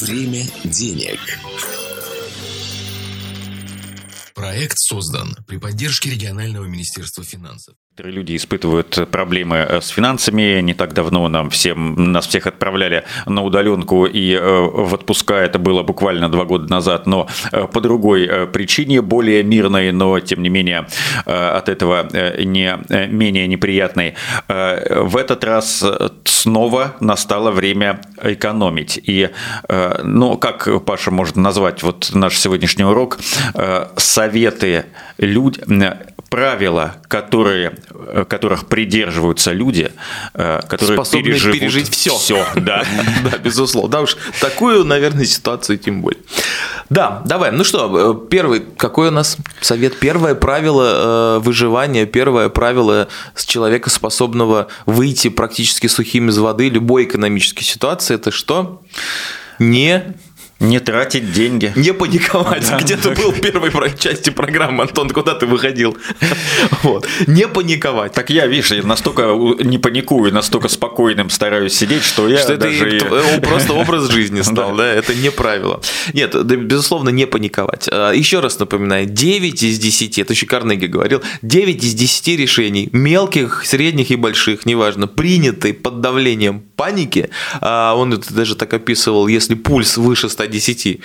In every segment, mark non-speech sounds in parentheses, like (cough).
Время денег. Проект создан при поддержке регионального министерства финансов. Люди испытывают проблемы э, с финансами. Не так давно нам всем, нас всех отправляли на удаленку и э, в отпуска. Это было буквально два года назад, но э, по другой причине, более мирной, но тем не менее от этого не менее неприятной. В этот раз снова настало время экономить. И, ну, как Паша может назвать вот наш сегодняшний урок, советы людям правила, которые, э, которых придерживаются люди, э, которые Способны переживут пережить все. Все, да. (laughs) Да, безусловно. Да уж, такую, наверное, ситуацию тем более. Да, давай. Ну что, э, первый, какой у нас совет? Первое правило выживания, первое правило с человека, способного выйти практически сухим из воды любой экономической ситуации, это что? Не не тратить деньги. Не паниковать. Да. Где ты был в первой части программы, Антон, куда ты выходил? (laughs) Вот. Не паниковать. Так я, видишь, я настолько не паникую, настолько спокойным стараюсь сидеть, что я что даже... это просто образ жизни (laughs) стал, да. Это не правило. Нет, безусловно, не паниковать. А, еще раз напоминаю, 9 из 10, это еще Карнеги говорил, 9 из 10 решений, мелких, средних и больших, неважно, приняты под давлением паники, а, он это даже так описывал, если пульс выше 110.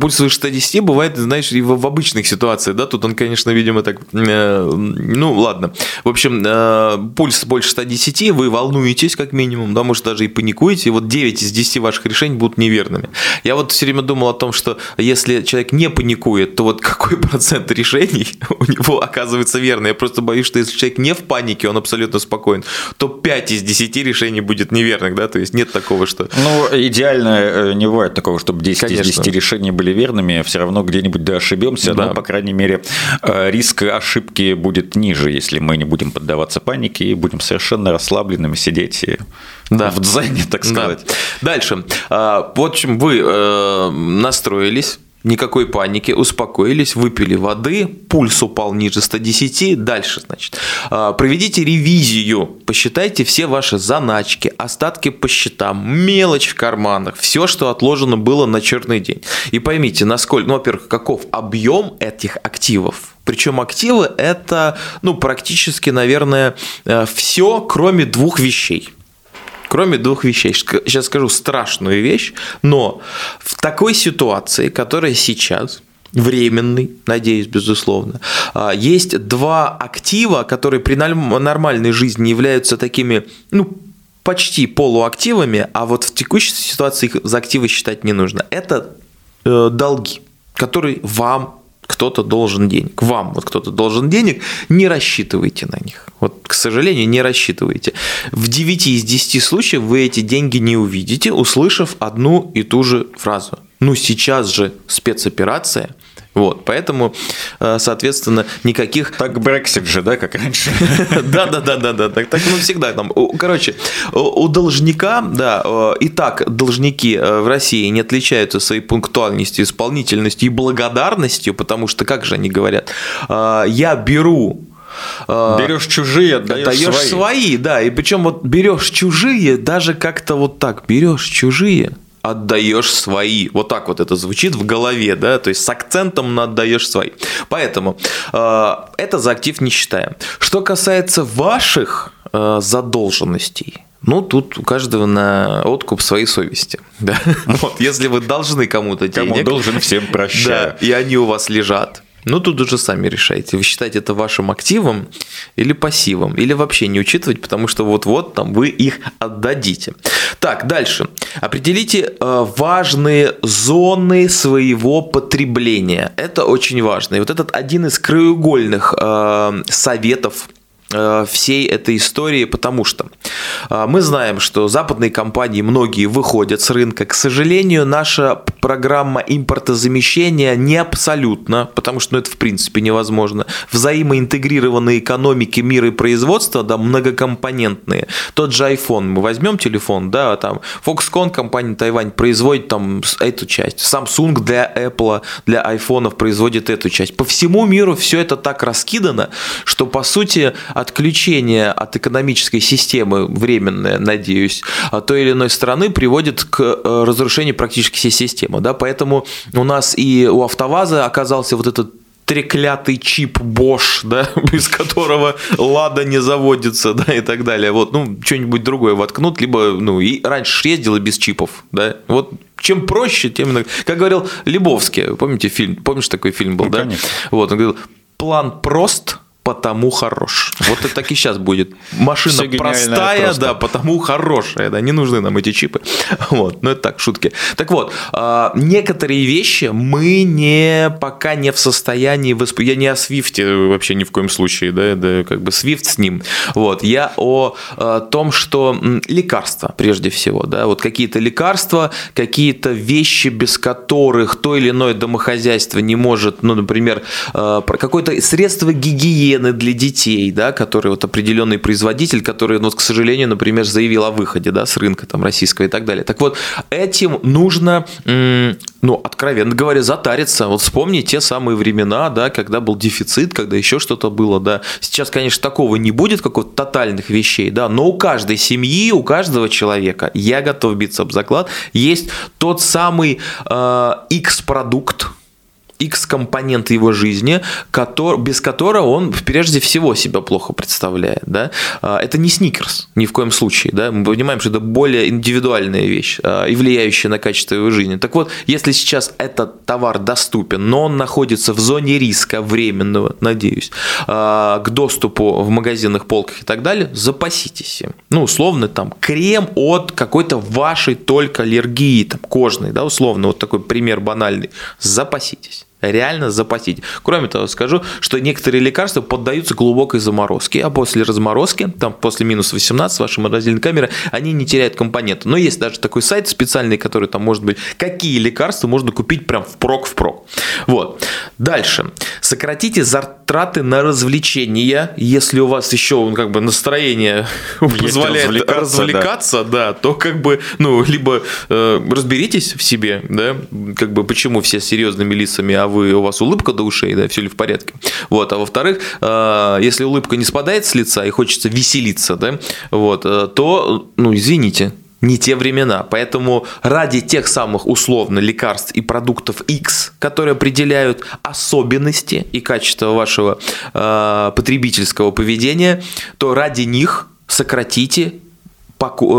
Пульс выше 110 бывает, знаешь, и в обычных ситуациях, да, тут он, конечно, видимо, так, э, ну, ладно. В общем, э, пульс больше 110, вы волнуетесь, как минимум, да, может, даже и паникуете, и вот 9 из 10 ваших решений будут неверными. Я вот все время думал о том, что если человек не паникует, то вот какой (laughs) процент решений у него оказывается верный. Я просто боюсь, что если человек не в панике, он абсолютно спокоен, то 5 из 10 решений будет неверно верных, да, то есть нет такого, что... Ну, идеально э, не бывает такого, чтобы 10 Конечно. из 10 решений были верными, все равно где-нибудь да ошибемся, да. но, по крайней мере, э, риск ошибки будет ниже, если мы не будем поддаваться панике и будем совершенно расслабленными сидеть и да. в дзене, так сказать. Да. Дальше. А, в общем, вы э, настроились, Никакой паники, успокоились, выпили воды, пульс упал ниже 110. Дальше, значит, а, проведите ревизию, посчитайте все ваши заначки, остатки по счетам, мелочь в карманах, все, что отложено было на черный день. И поймите, насколько, ну, во-первых, каков объем этих активов, причем активы это, ну, практически, наверное, э, все, кроме двух вещей. Кроме двух вещей. Сейчас скажу страшную вещь, но в такой ситуации, которая сейчас, временный, надеюсь, безусловно. А, есть два актива, которые при нормальной жизни являются такими, ну, почти полуактивами, а вот в текущей ситуации их за активы считать не нужно. Это э, долги, которые вам кто-то должен денег. Вам вот кто-то должен денег, не рассчитывайте на них. Вот, к сожалению, не рассчитывайте. В 9 из 10 случаев вы эти деньги не увидите, услышав одну и ту же фразу. Ну, сейчас же спецоперация – вот, поэтому, э, соответственно, никаких... Так Брексит же, да, как раньше? (laughs) Да, да, да, да, да, так, так, ну всегда там. Короче, у должника, да, э, и так должники э, в России не отличаются своей пунктуальностью, исполнительностью и благодарностью, потому что, как же они говорят, я беру Берешь чужие, отдаешь, отдаешь свои. свои, да. И причем вот берешь чужие, даже как-то вот так, берешь чужие, отдаешь свои. Вот так вот это звучит в голове, да, то есть с акцентом на отдаешь свои. Поэтому э, это за актив не считаем. Что касается ваших э, задолженностей, ну, тут у каждого на откуп своей совести. Да? (laughs) Вот, если вы должны кому-то денег... Кому должен, всем прощаю. Да, и они у вас лежат, ну, тут уже сами решайте. Вы считаете это вашим активом или пассивом, или вообще не учитывать, потому что вот-вот там вы их отдадите. Так, дальше. Определите э, важные зоны своего потребления. Это очень важно. И вот этот один из краеугольных э, советов всей этой истории, потому что э, мы знаем, что западные компании многие выходят с рынка. К сожалению, наша программа импортозамещения не абсолютно, потому что ну, это в принципе невозможно. Взаимоинтегрированные экономики мира и производства, да, многокомпонентные. Тот же iPhone, мы возьмем телефон, да, там Foxconn, компания Тайвань, производит там эту часть. Samsung для Apple, для айфонов производит эту часть. По всему миру все это так раскидано, что по сути отключение от экономической системы временное, надеюсь, той или иной страны приводит к э, разрушению практически всей системы. Да? Поэтому у нас и у АвтоВАЗа оказался вот этот треклятый чип Bosch, (laughs) да, без которого Лада не заводится, да, и так далее. Вот, ну, что-нибудь другое воткнут, либо, ну, и раньше ездила без чипов, да. Вот чем проще, тем... Как говорил Лебовский, помните фильм, помнишь такой фильм был, ну, да? Конечно. Вот, он говорил, план прост, потому хорош. Вот это так и сейчас будет. Машина простая, просто. да, потому хорошая, да, не нужны нам эти чипы. (laughs) Вот, ну это так, шутки. Так вот, а, некоторые вещи мы не пока не в состоянии восп... Я не о Свифте вообще ни в коем случае, да, да, как бы Свифт с ним. Вот, я о, о том, что лекарства, прежде всего, да, вот какие-то лекарства, какие-то вещи, без которых то или иное домохозяйство не может, ну, например, а, какое-то средство гигиены, гигиены для детей, да, который вот определенный производитель, который, ну, к сожалению, например, заявил о выходе да, с рынка там, российского и так далее. Так вот, этим нужно, ну, откровенно говоря, затариться. Вот вспомни те самые времена, да, когда был дефицит, когда еще что-то было, да. Сейчас, конечно, такого не будет, как вот тотальных вещей, да, но у каждой семьи, у каждого человека, я готов биться об заклад, есть тот самый э, X-продукт, X-компонент его жизни, который, без которого он прежде всего себя плохо представляет. Да? А, это не сникерс ни в коем случае. Да? Мы понимаем, что это более индивидуальная вещь а, и влияющая на качество его жизни. Так вот, если сейчас этот товар доступен, но он находится в зоне риска временного, надеюсь, а, к доступу в магазинах, полках и так далее, запаситесь им. Ну, условно, там, крем от какой-то вашей только аллергии, там, кожной, да, условно, вот такой пример банальный. Запаситесь реально запасить. Кроме того, скажу, что некоторые лекарства поддаются глубокой заморозке, а после разморозки, там после минус 18 вашей морозильной камеры, они не теряют компоненты. Но есть даже такой сайт специальный, который там может быть, какие лекарства можно купить прям впрок впрок. Вот. Дальше. Сократите затраты на развлечения, если у вас еще как бы настроение (laughs) есть позволяет развлекаться, развлекаться да. да, то как бы, ну, либо э, разберитесь в себе, да, как бы почему все серьезными лицами, а вы, у вас улыбка до ушей, да, все ли в порядке. Вот, а во-вторых, э, если улыбка не спадает с лица и хочется веселиться, да, вот, э, то, ну, извините, не те времена. Поэтому ради тех самых условно лекарств и продуктов X, которые определяют особенности и качество вашего э, потребительского поведения, то ради них сократите,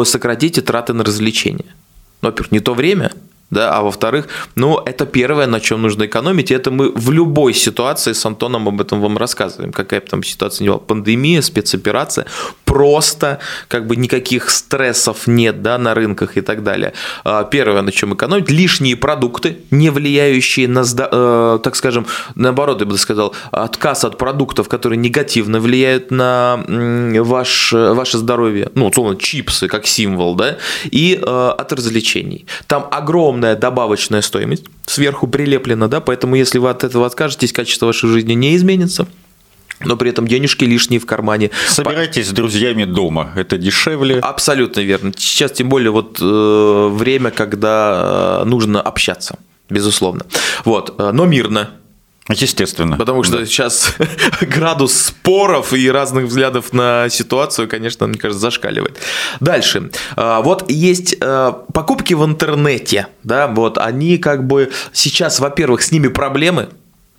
сократите траты на развлечения. Ну, во-первых, не то время, да, а во-вторых, ну, это первое, на чем нужно экономить, и это мы в любой ситуации с Антоном об этом вам рассказываем, какая бы там ситуация ни была, пандемия, спецоперация, просто как бы никаких стрессов нет, да, на рынках и так далее. А, первое, на чем экономить, лишние продукты, не влияющие на, э, так скажем, наоборот, я бы сказал, отказ от продуктов, которые негативно влияют на ваш, ваше здоровье, ну, условно, чипсы как символ, да, и э, от развлечений. Там огромное огромная добавочная стоимость сверху прилеплена, да, поэтому если вы от этого откажетесь, качество вашей жизни не изменится но при этом денежки лишние в кармане. Собирайтесь с друзьями дома, это дешевле. Абсолютно верно. Сейчас тем более вот э, время, когда э, нужно общаться, безусловно. Вот, э, но мирно, Естественно. Потому что да. сейчас (laughs) градус споров и разных взглядов на ситуацию, конечно, мне кажется, зашкаливает. Дальше. А, вот есть э, покупки в интернете, да, вот они как бы сейчас, во-первых, с ними проблемы,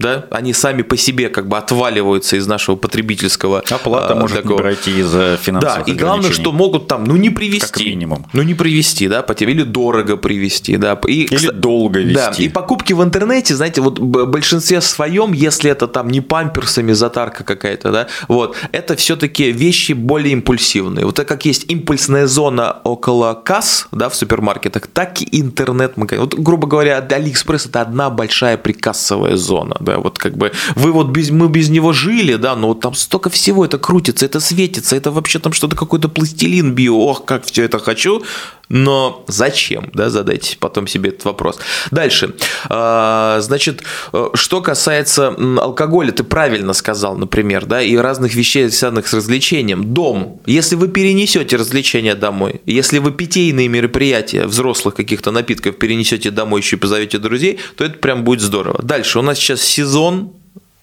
да, они сами по себе как бы отваливаются из нашего потребительского оплата а, может такого. не пройти из финансовых Да, и главное, что могут там, ну не привести, как минимум, ну не привести, да, по или дорого привести, да, и или долго вести. Да, и покупки в интернете, знаете, вот в большинстве своем, если это там не памперсами затарка какая-то, да, вот, это все-таки вещи более импульсивные. Вот так как есть импульсная зона около касс, да, в супермаркетах, так и интернет-магазин. Вот, грубо говоря, Алиэкспресс это одна большая прикассовая зона, да, да, вот как бы вы вот без, мы без него жили, да, но вот там столько всего, это крутится, это светится, это вообще там что-то какой-то пластилин био, ох, как все это хочу, но зачем, да, задайте потом себе этот вопрос. Дальше, а, значит, э, что касается алкоголя, ты правильно сказал, например, да, и разных вещей, связанных с развлечением. Дом, если вы перенесете развлечения домой, если вы питейные мероприятия взрослых каких-то напитков перенесете домой еще и позовете друзей, то это прям будет здорово. Дальше, у нас сейчас сезон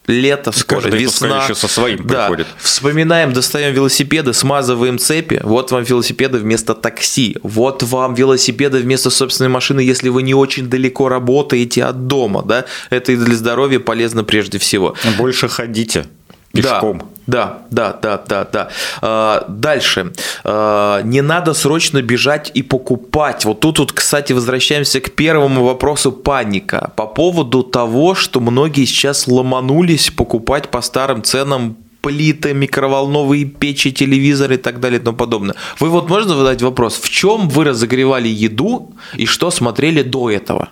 лето скоро, Каждый весна. еще со своим да. приходит. Вспоминаем, достаем велосипеды, смазываем цепи. Вот вам велосипеды вместо такси. Вот вам велосипеды вместо собственной машины, если вы не очень далеко работаете от дома. Да? Это и для здоровья полезно прежде всего. Больше ходите пешком. Да, да, да, да, да. А, дальше. А, не надо срочно бежать и покупать. Вот тут, вот, кстати, возвращаемся к первому вопросу паника. По поводу того, что многие сейчас ломанулись покупать по старым ценам плиты, микроволновые печи, телевизоры и так далее и тому подобное. Вы вот можно задать вопрос, в чем вы разогревали еду и что смотрели до этого?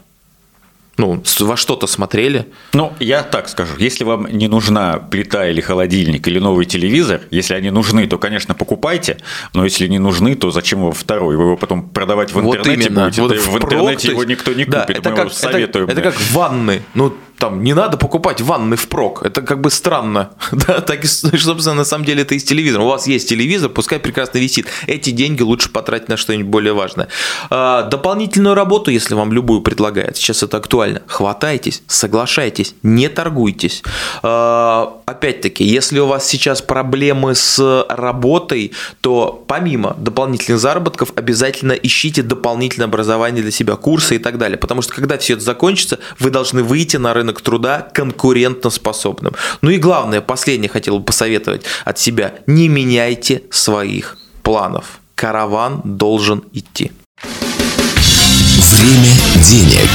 Ну, во что-то смотрели? Ну, я так скажу. Если вам не нужна плита или холодильник или новый телевизор, если они нужны, то, конечно, покупайте. Но если не нужны, то зачем его второй? Вы его потом продавать в интернете вот будете? Вот в, интернете его никто не да, купит. Это Мы как, его советуем. Это, это как ванны. Ну, там не надо покупать ванны впрок. Это как бы странно. (laughs) да, так и, собственно, на самом деле это и с телевизором. У вас есть телевизор, пускай прекрасно висит. Эти деньги лучше потратить на что-нибудь более важное. А, дополнительную работу, если вам любую предлагают, сейчас это актуально, хватайтесь, соглашайтесь, не торгуйтесь. А, опять-таки, если у вас сейчас проблемы с работой, то помимо дополнительных заработков обязательно ищите дополнительное образование для себя, курсы и так далее. Потому что когда все это закончится, вы должны выйти на рынок рынок труда конкурентоспособным. Ну и главное, последнее хотел бы посоветовать от себя. Не меняйте своих планов. Караван должен идти. Время денег.